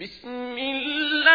بسم الله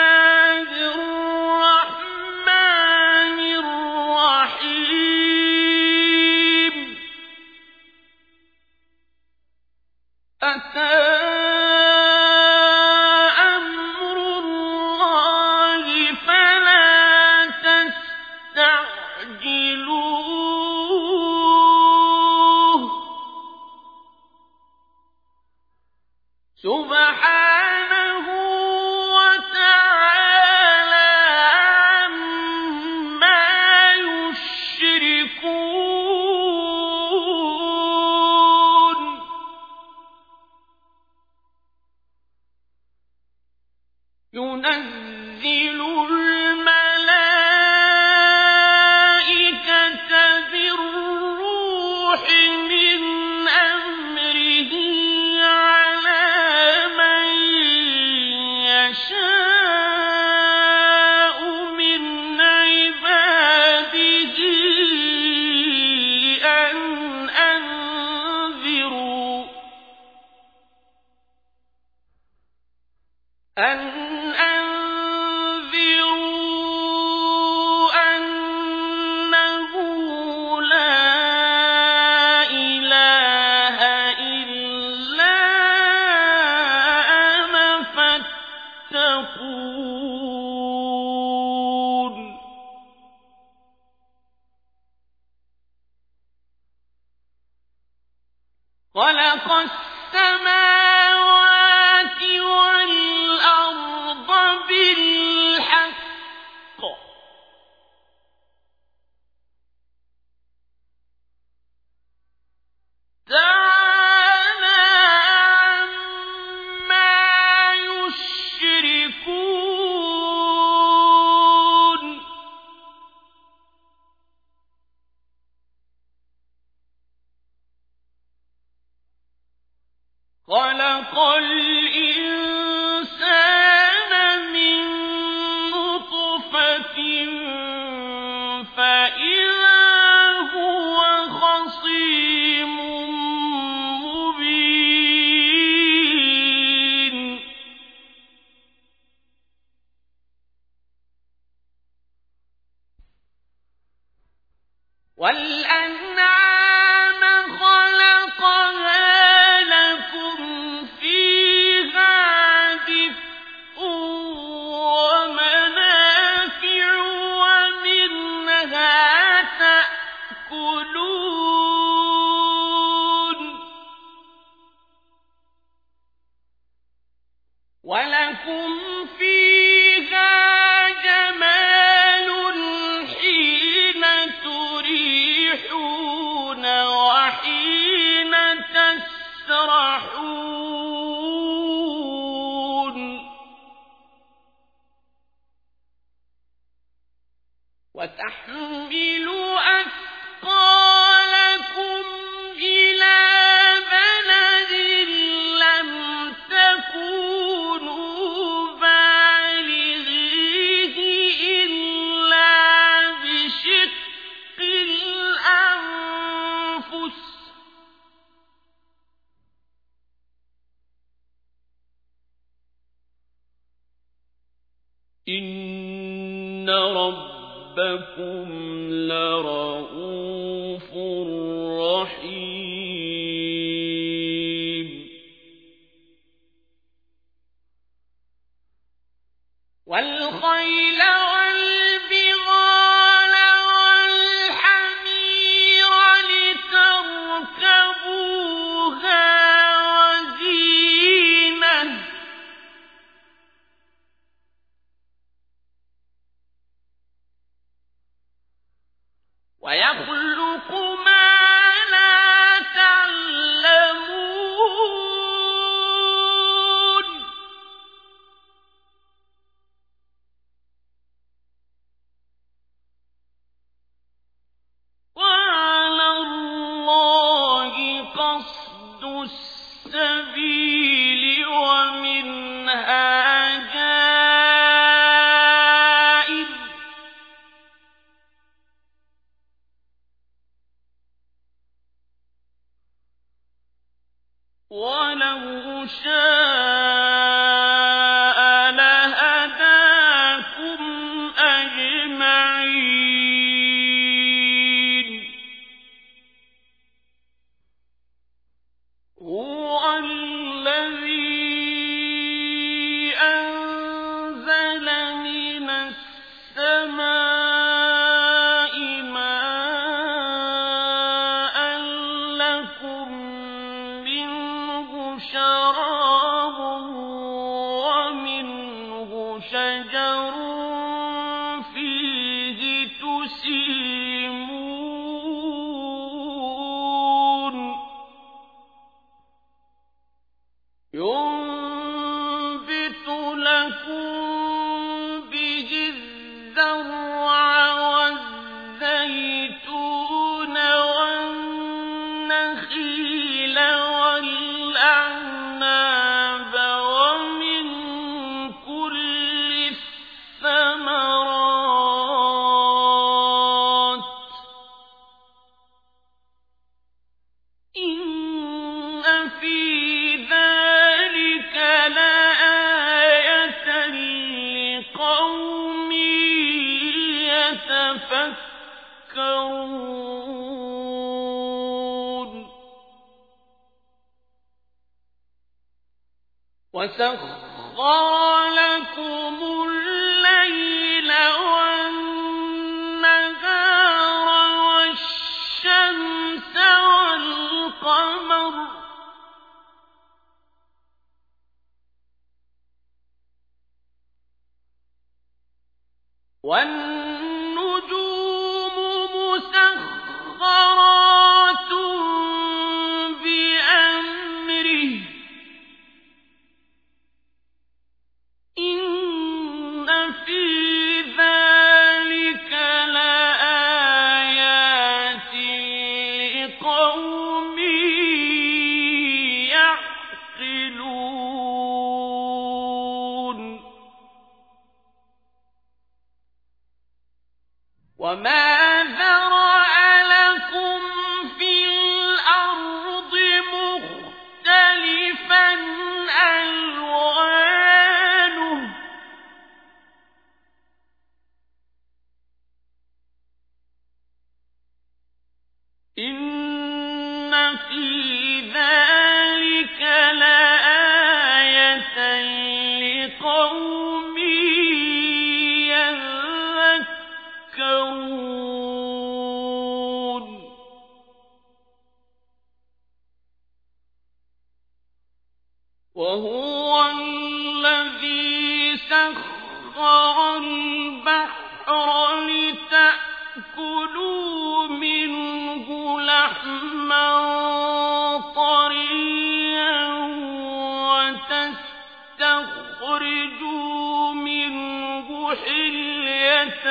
تخرجوا منه حلية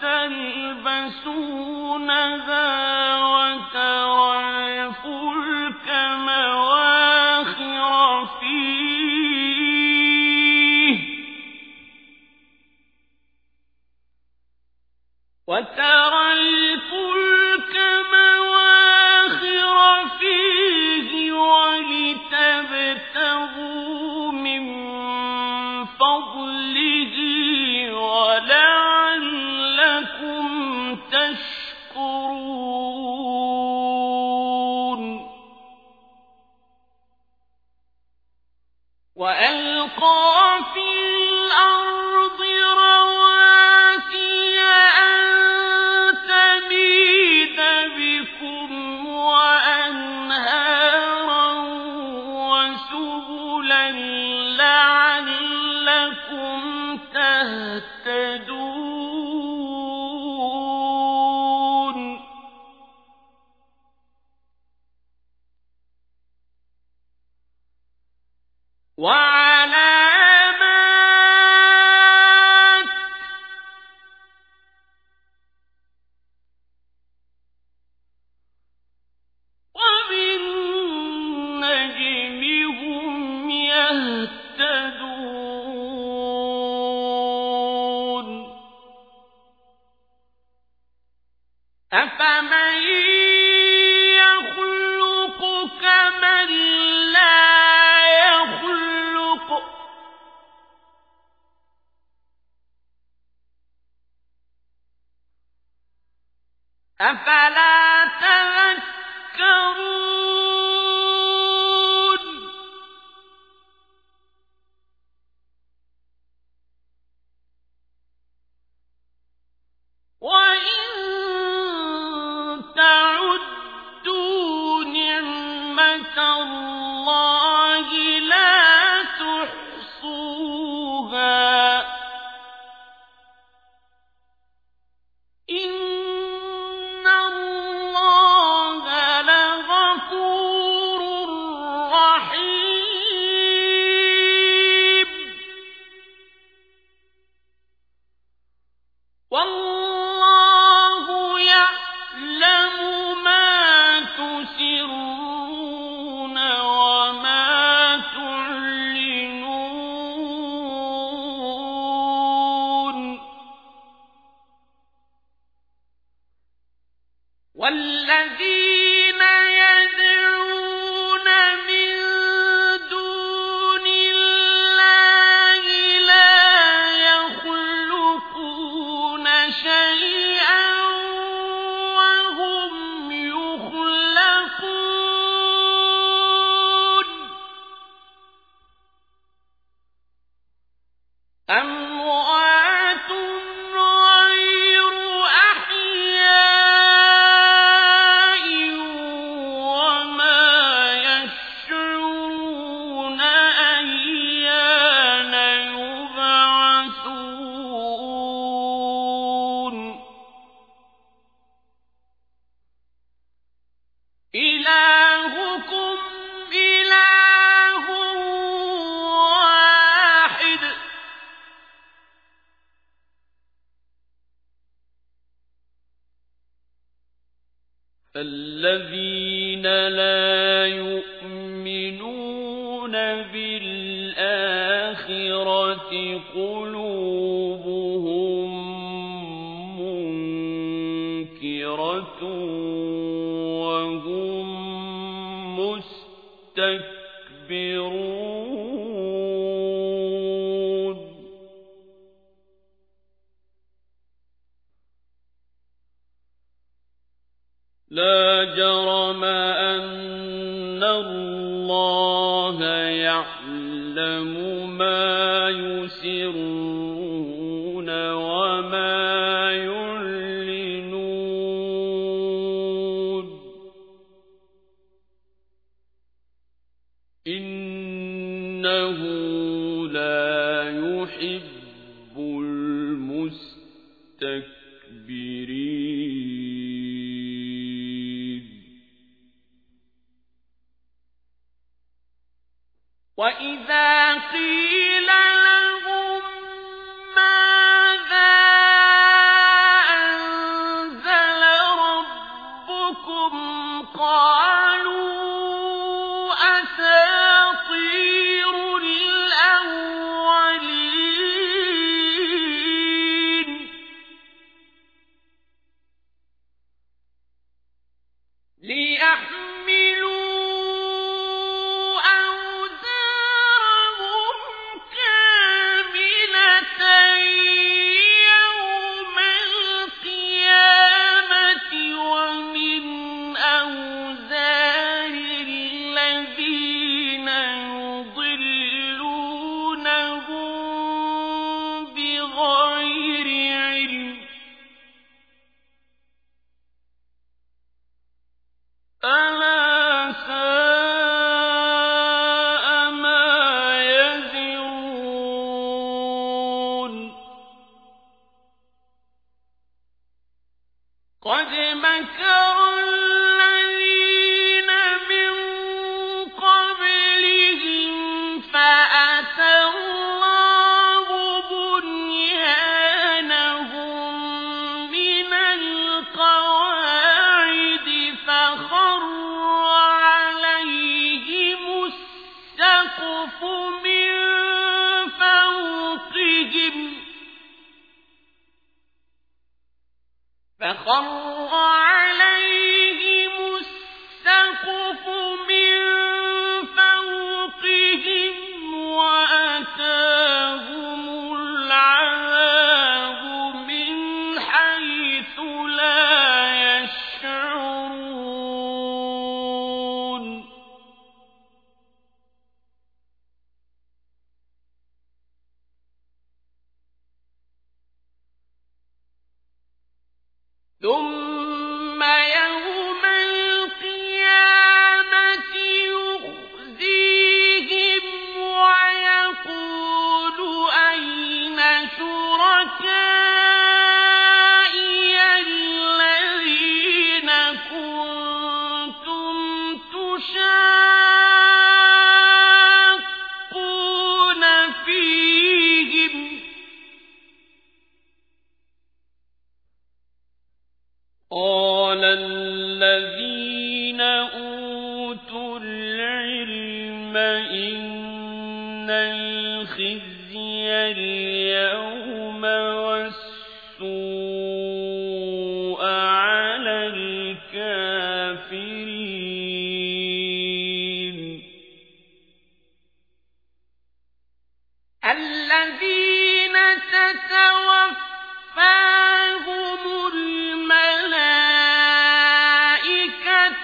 تلبسونها فيه. وترى في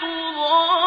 تضار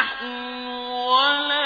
ولقد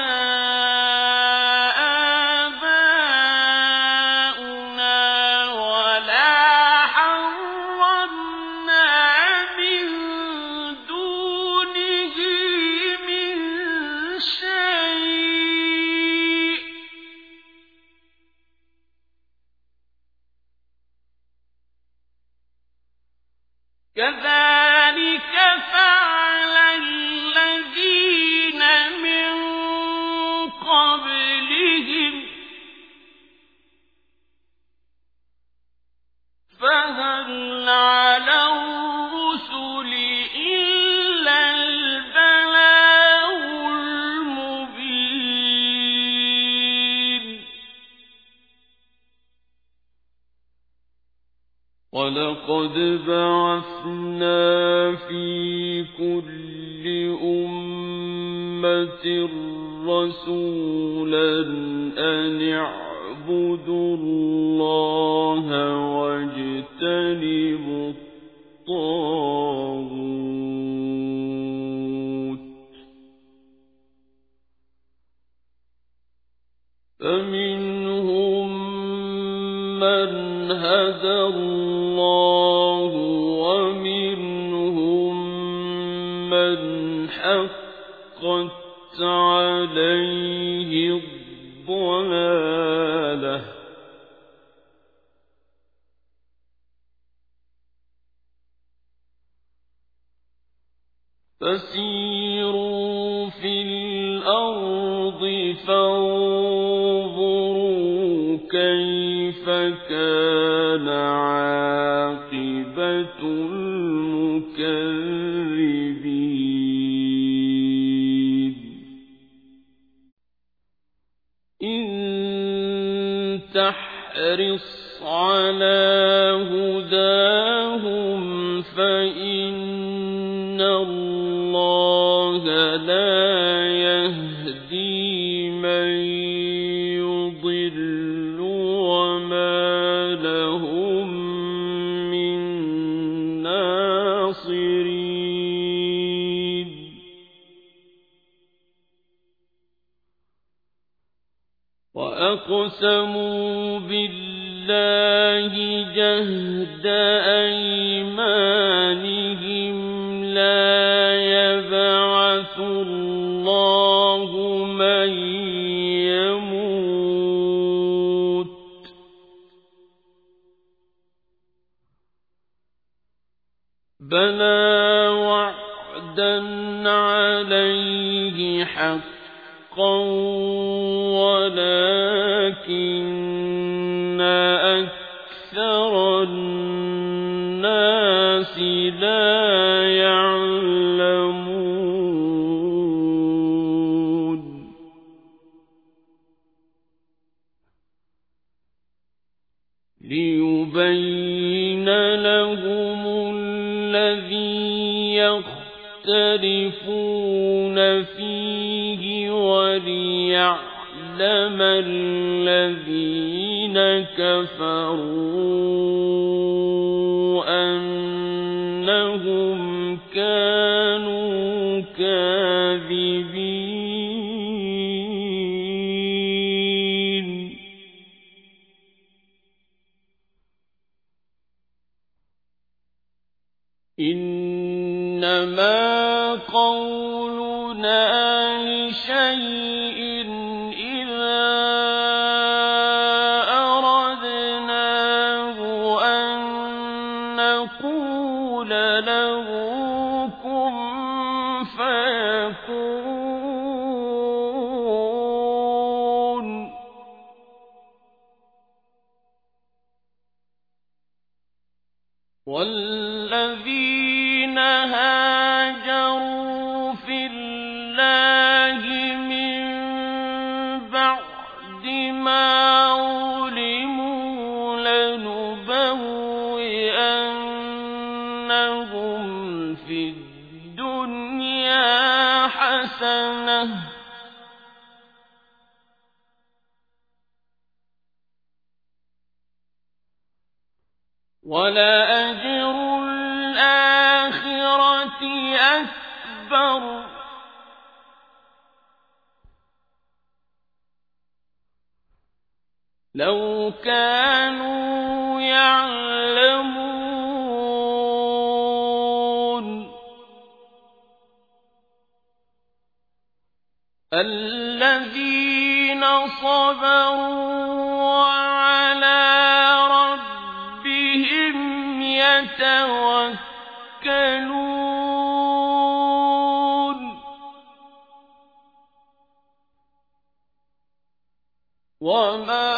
وما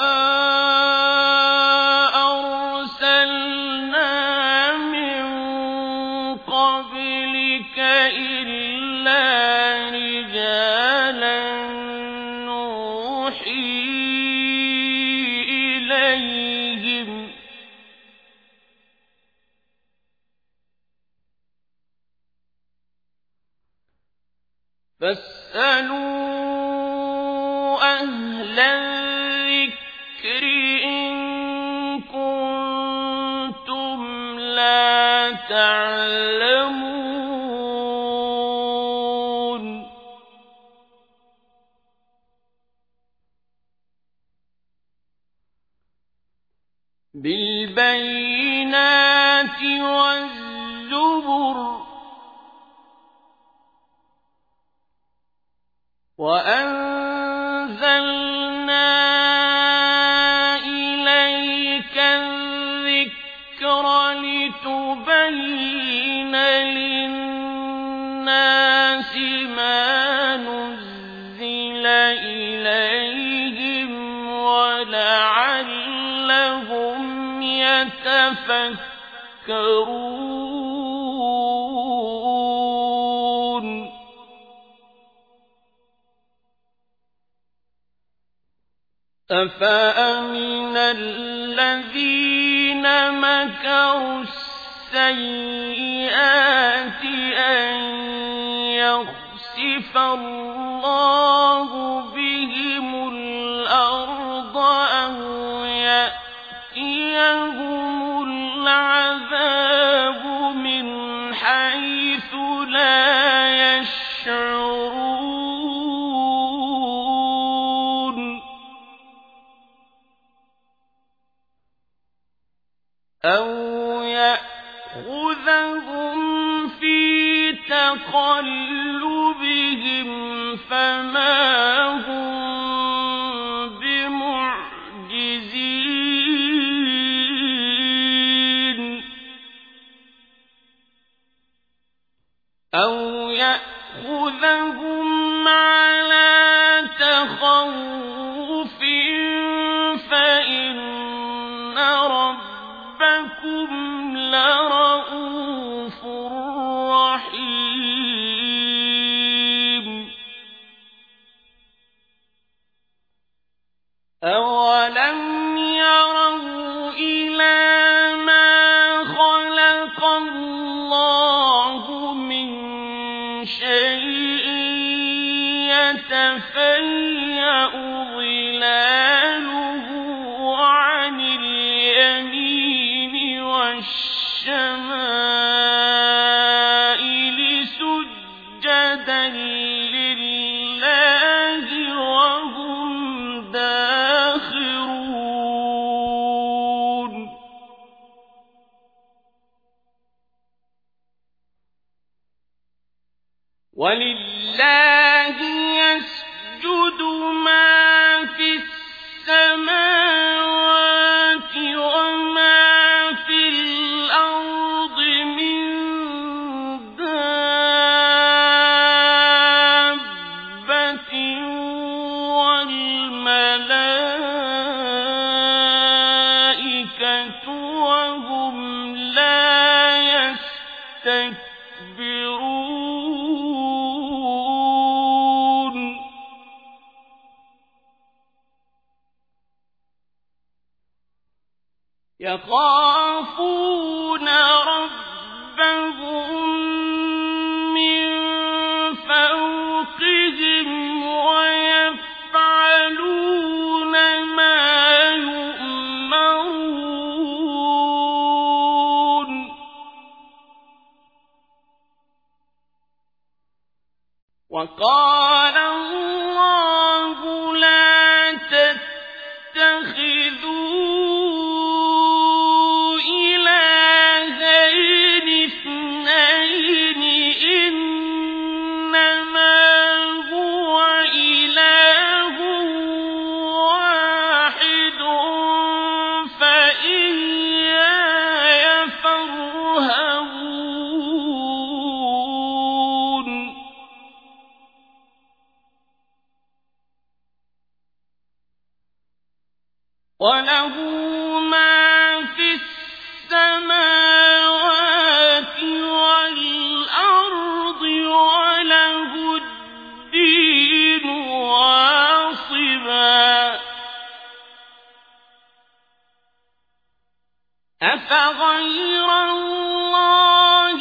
أفغير الله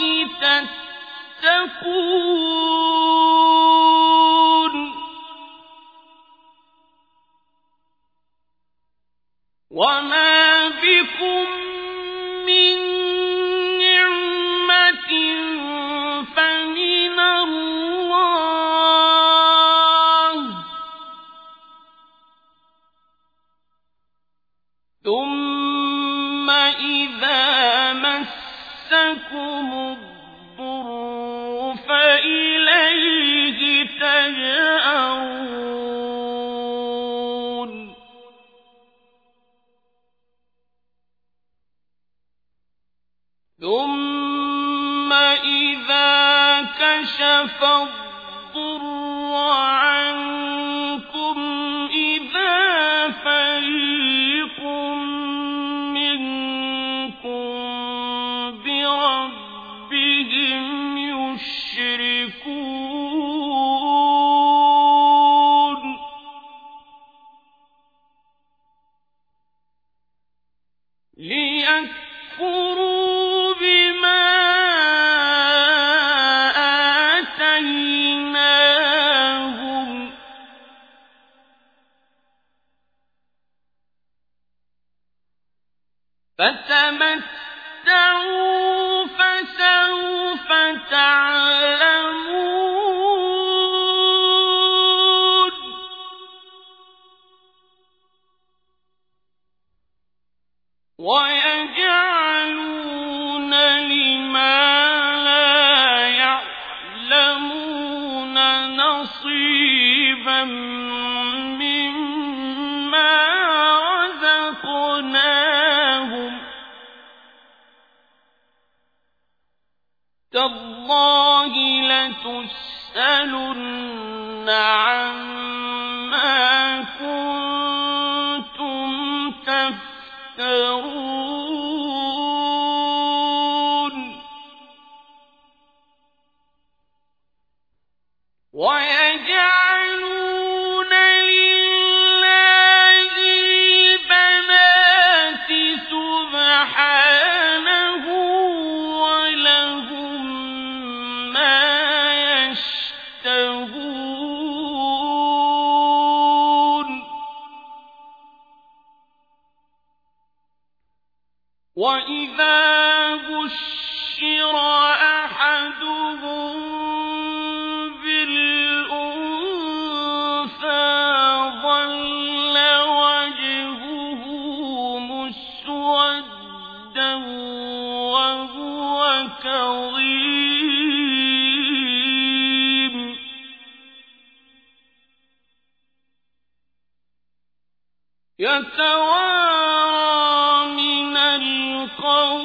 تتقون. تسألن عن وإذا بشر أحدهم بالأنثى ظل وجهه مسودا وهو كظيم. خوف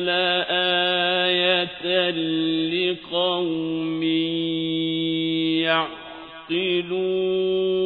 لآية لقوم يعقلون.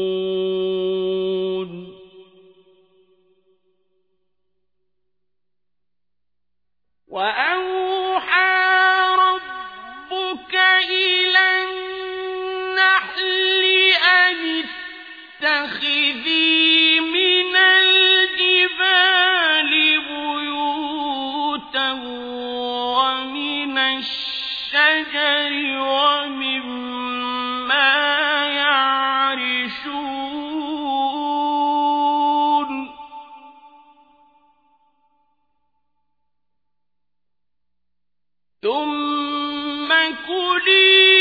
ثم كلي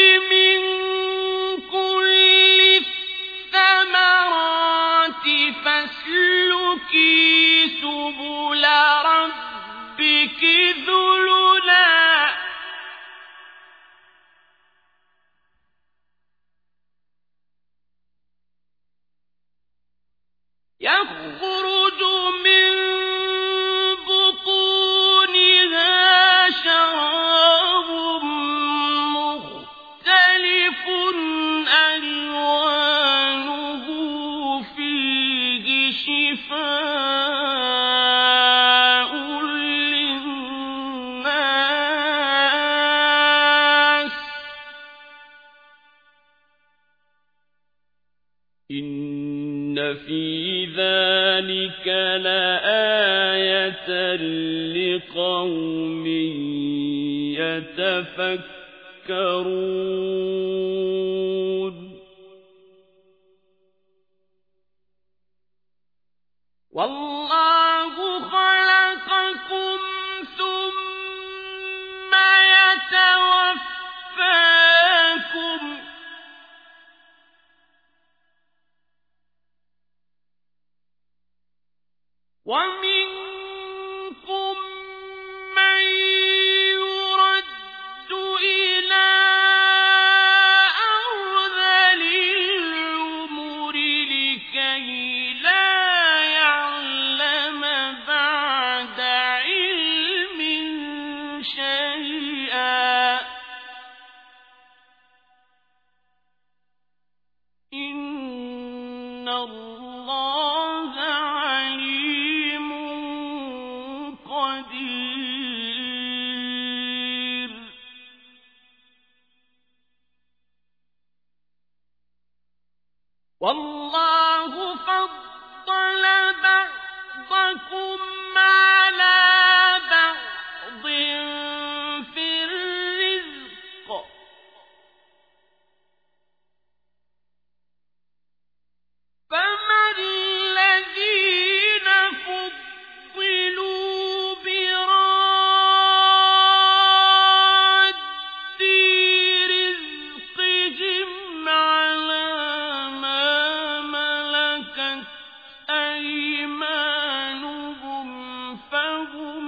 فهم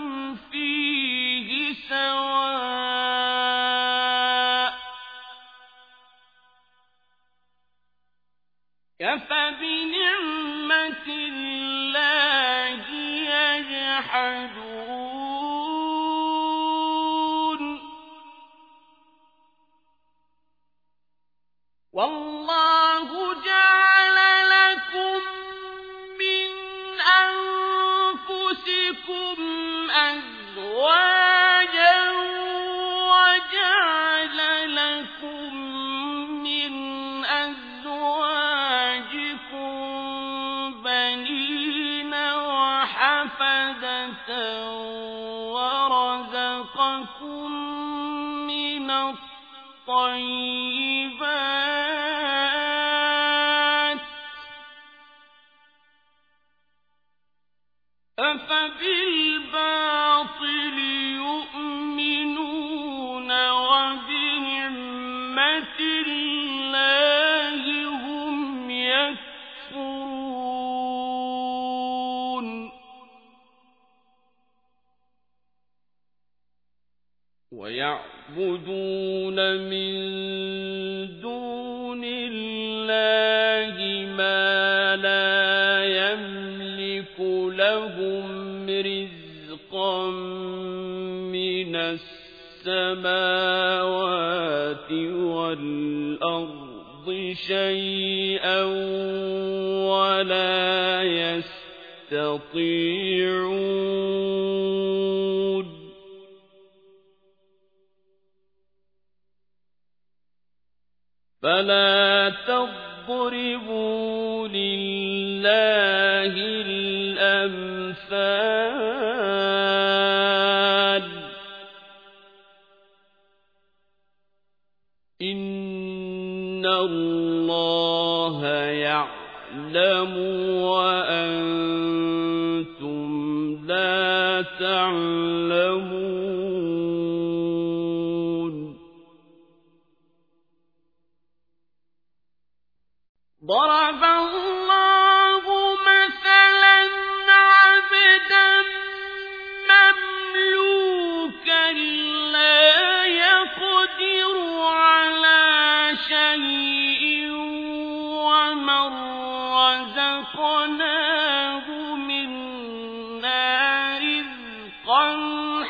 منا رزقا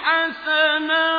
حسنا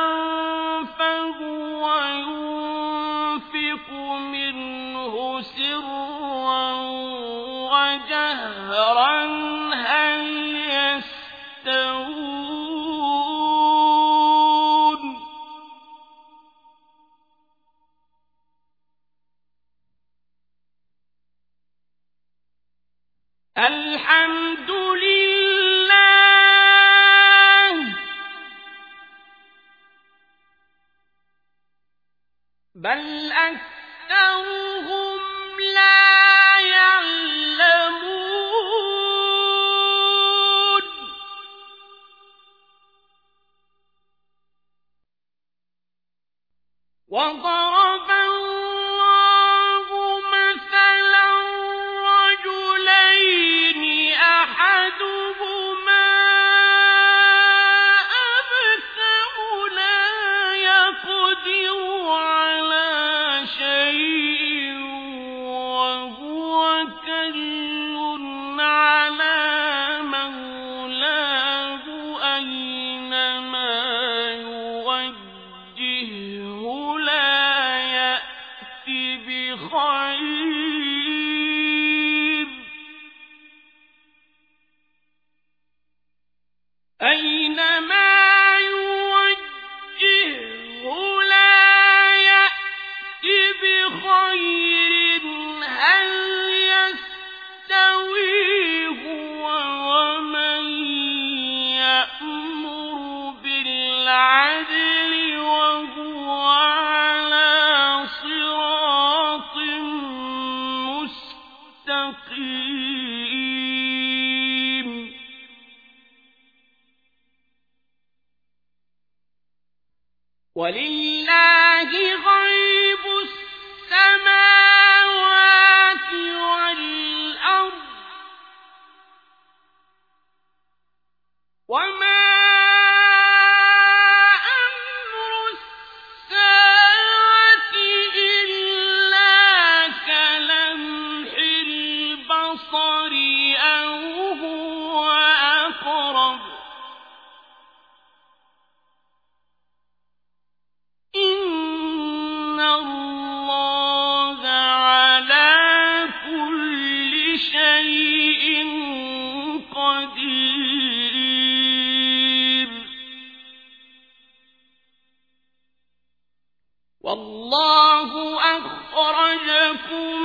والله أخرجكم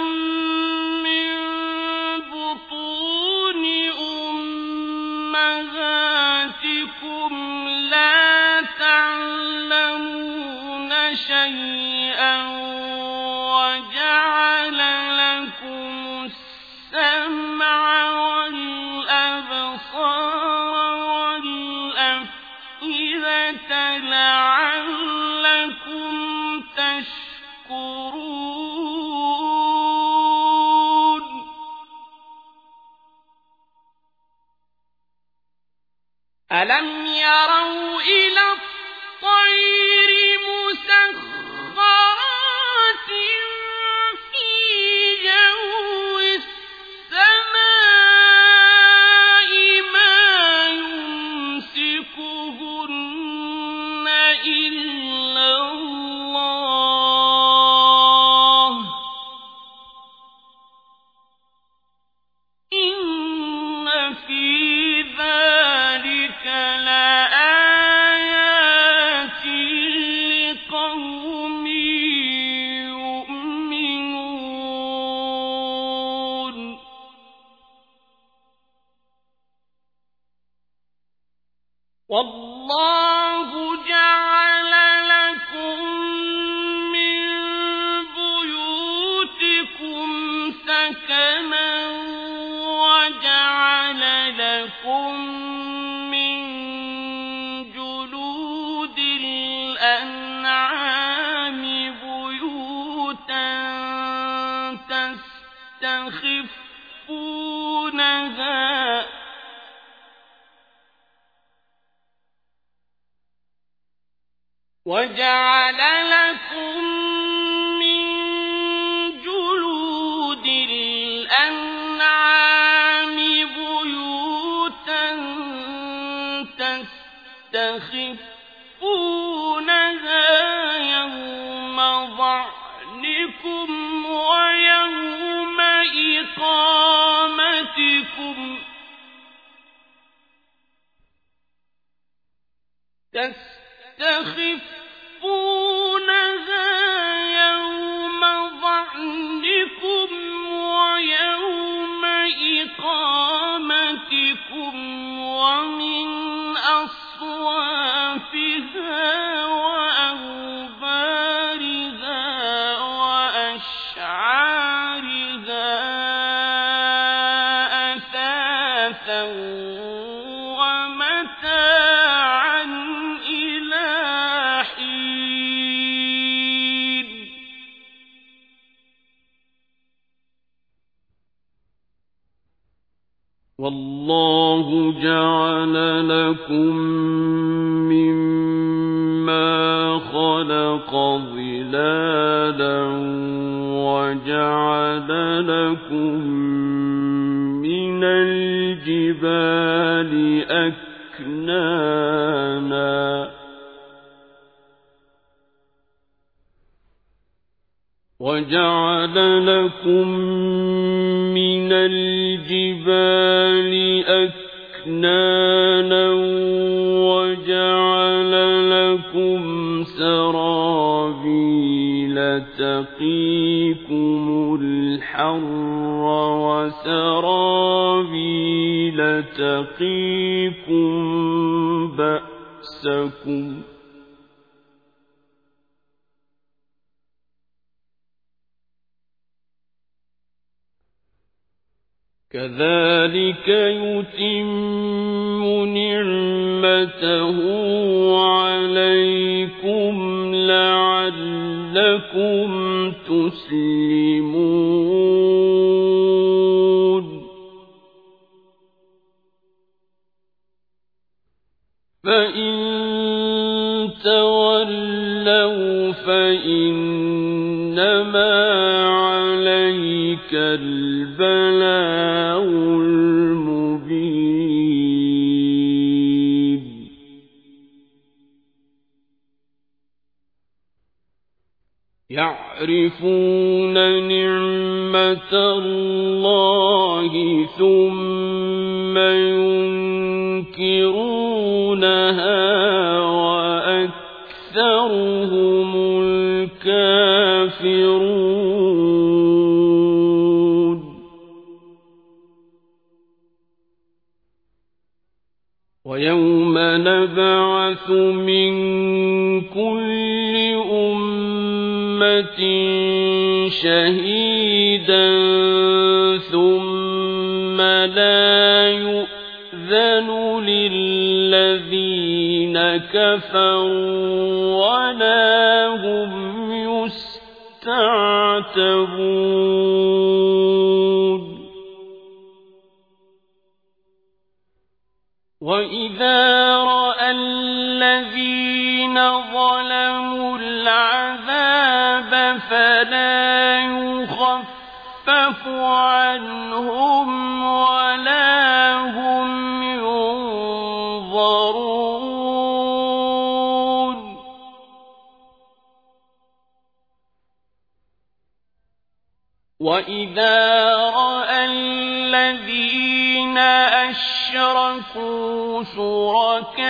ثم لا يؤذن للذين كفروا ولا هم يستعتبون. وإذا رأى الذين ظلموا العذاب فلا يخفف عنهم وإذا رأى الذين أشركوا شركاءهم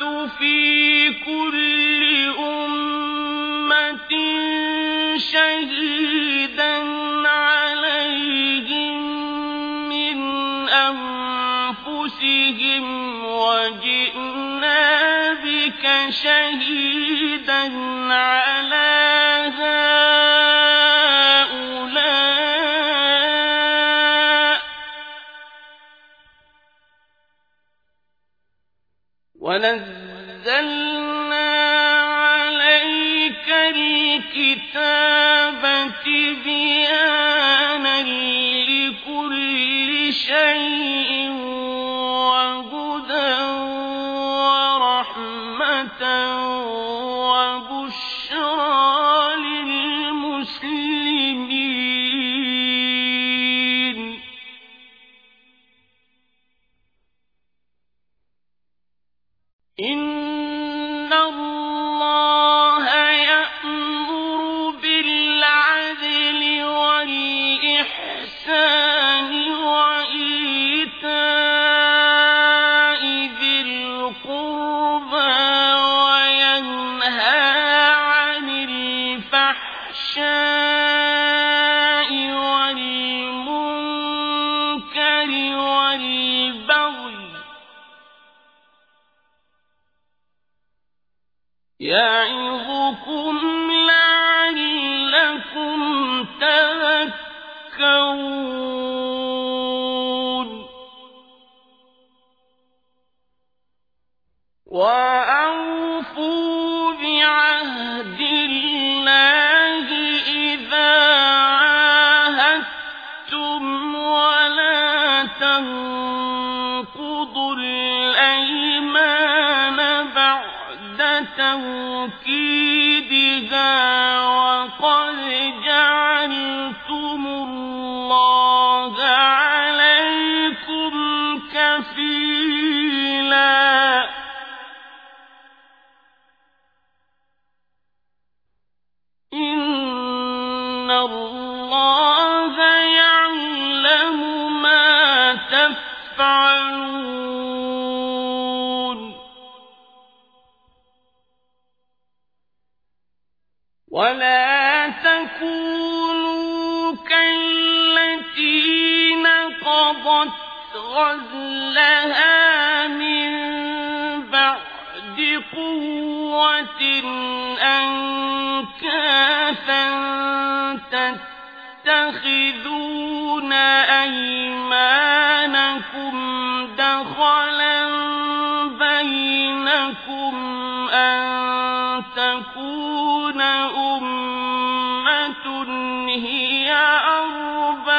نبعث في كل أمة شهيدا عليهم من أنفسهم وجئنا بك شهيدا على الكتاب تبيانا لكل شيء ولا تكونوا كالتي نقضت غزلها من بعد قوة أنكاثا تتخذون أيمانكم دخلا بينكم أن تكون أمة هي أمة.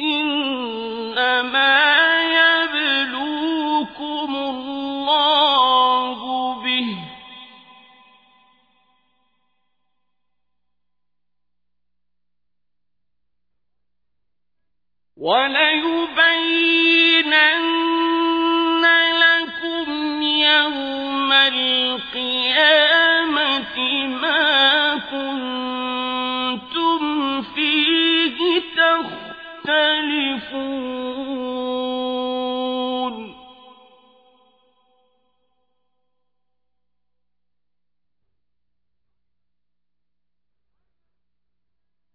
إنما يبلوكم الله به. وليبينن لكم يوم القيامة ما كنتم فيه تختلفون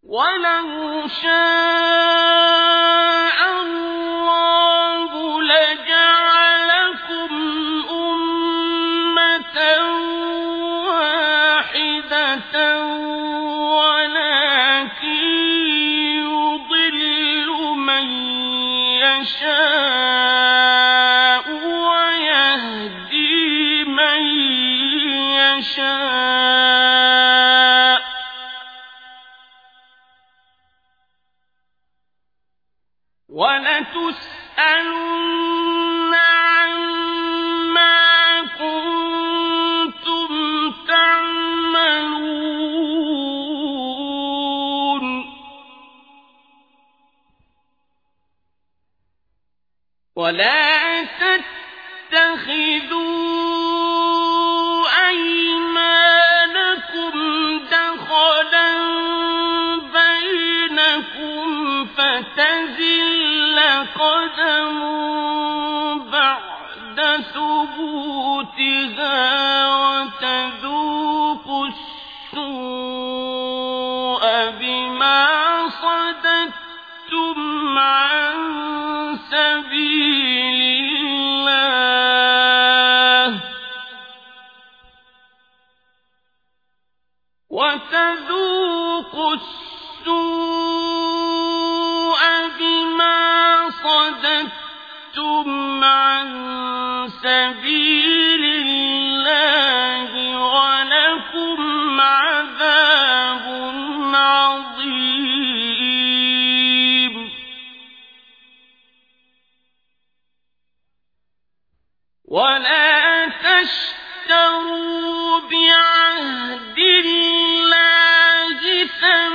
ولو شاء ولا تتخذوا أيمانكم دخلا بينكم فتزل قدم بعد ثبوتها وتذوقوا السوء بما عن سبيل الله ولكم عذاب عظيم. ولا تشتروا بعهد الله أم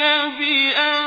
بأمره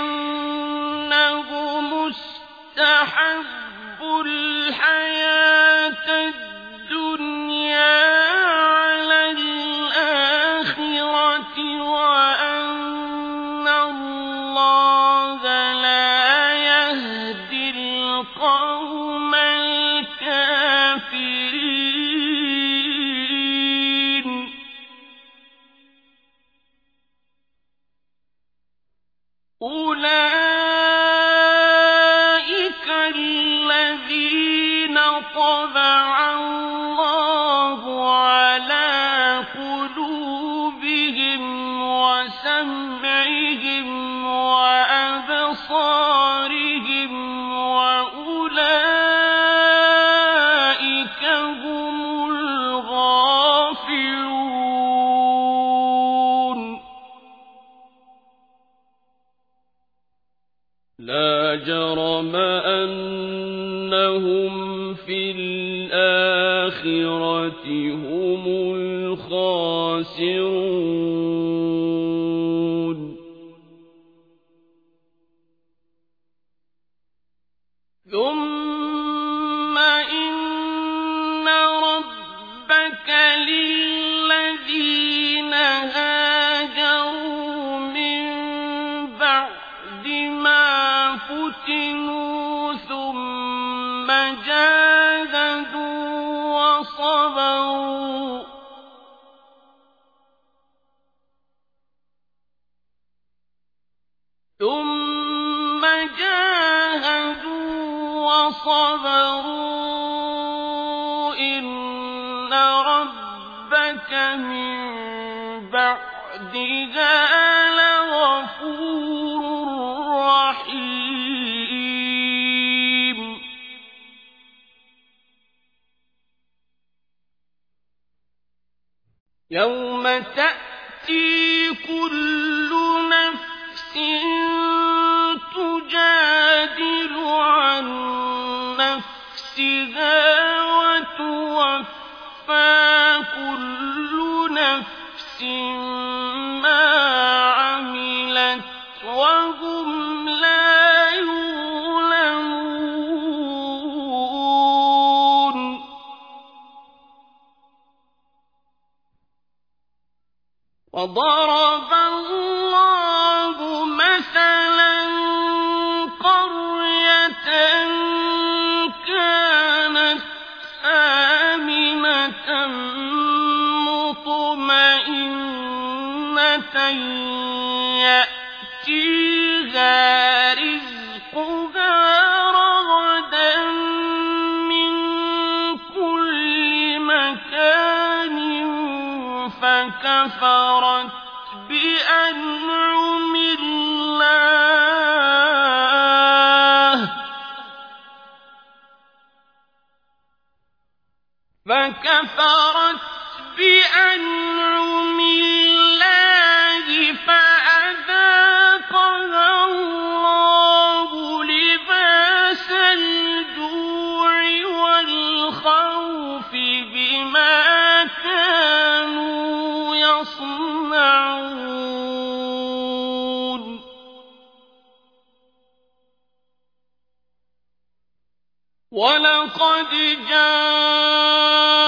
ضرب الله مثلا قرية كانت آمنة مطمئنة فكفرت بأنعم الله. فكفرت بأنعم قد جاء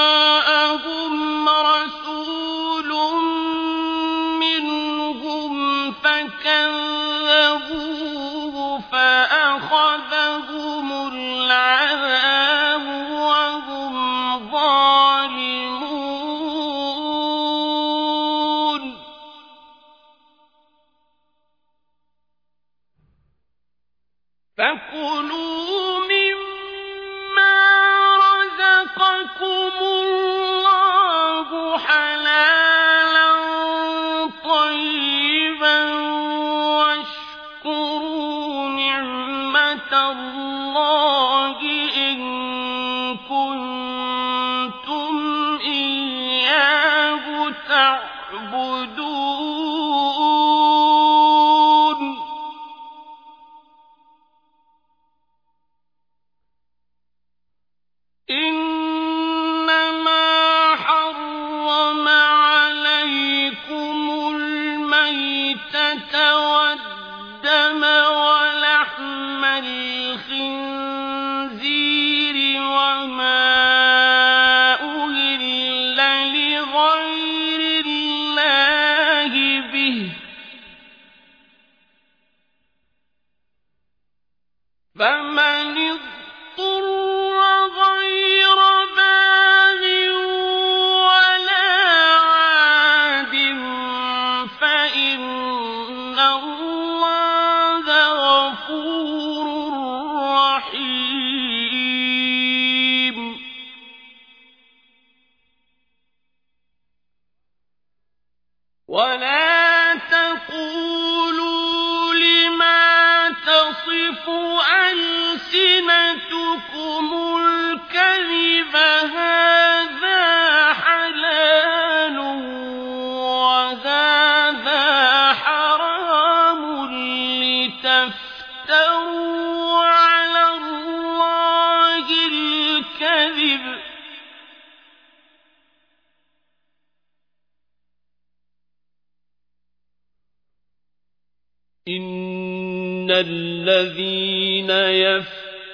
الذين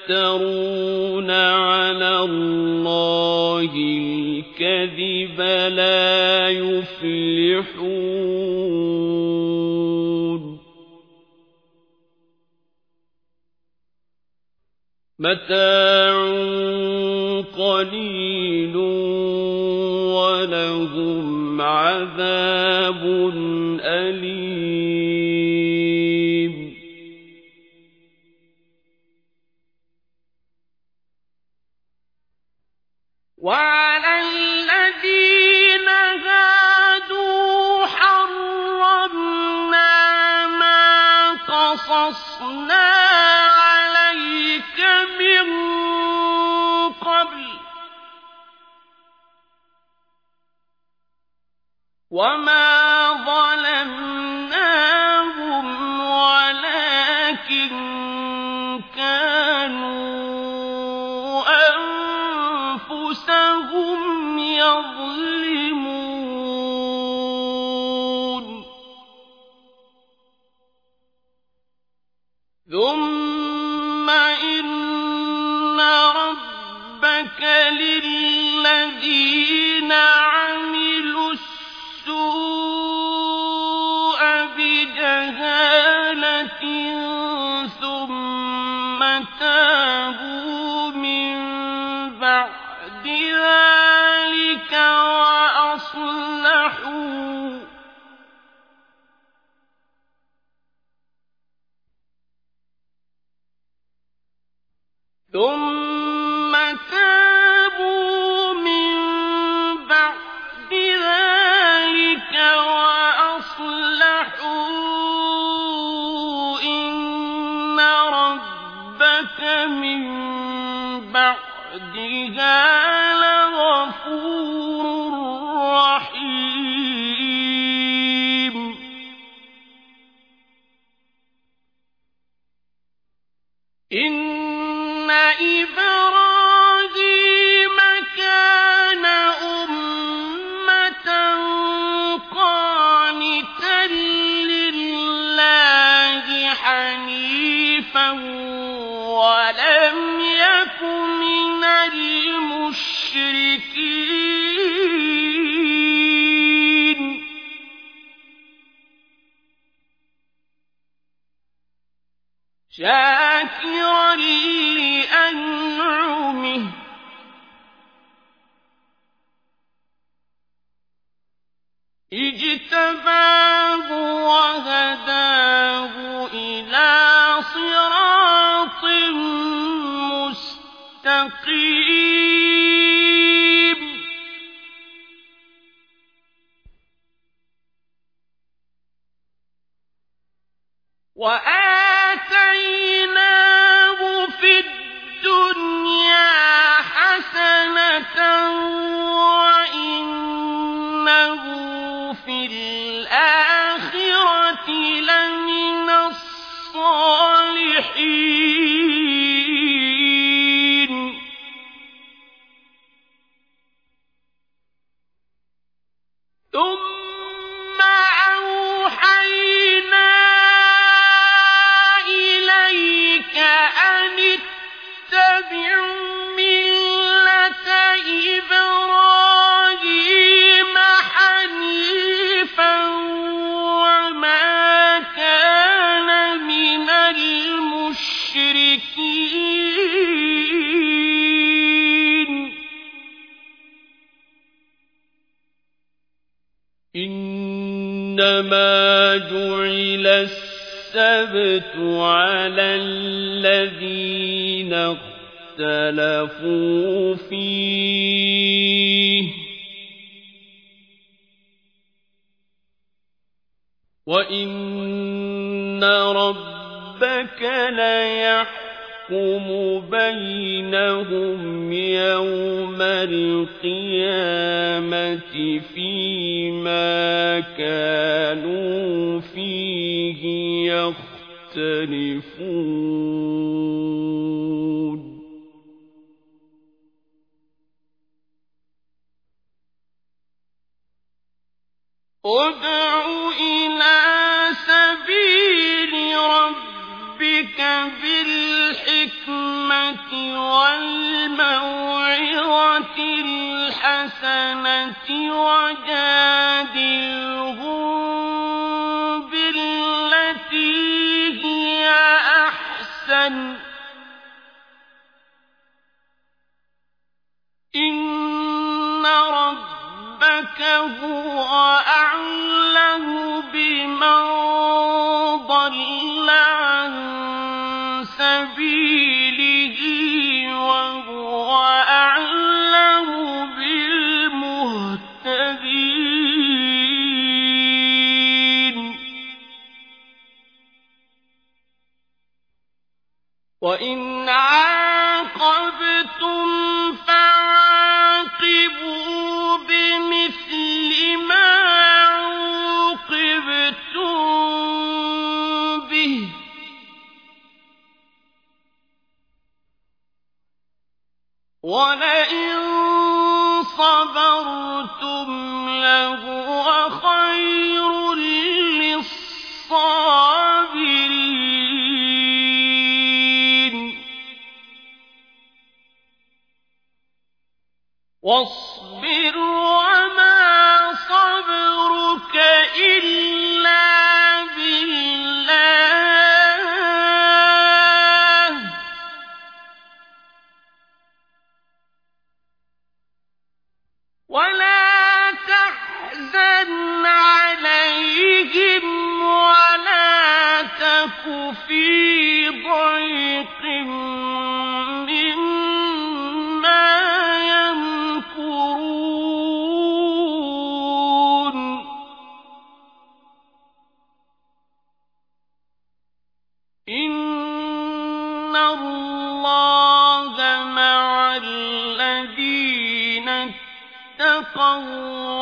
يفترون على الله الكذب لا يفلحون. متاع فيما كانوا فيه يختلفون. ادع إلى بالحكمة والموعظة الحسنة وجادلهم بالتي هي أحسن. إن ربك هو أعلم بمن ضل وإن عاقبتم فعاقبوا بمثل ما عوقبتم به ولئن صبرتم لهو خير واصبر وما صبرك إلا بالله. ولا تحزن عليهم ولا تك في ضيق. اتقوا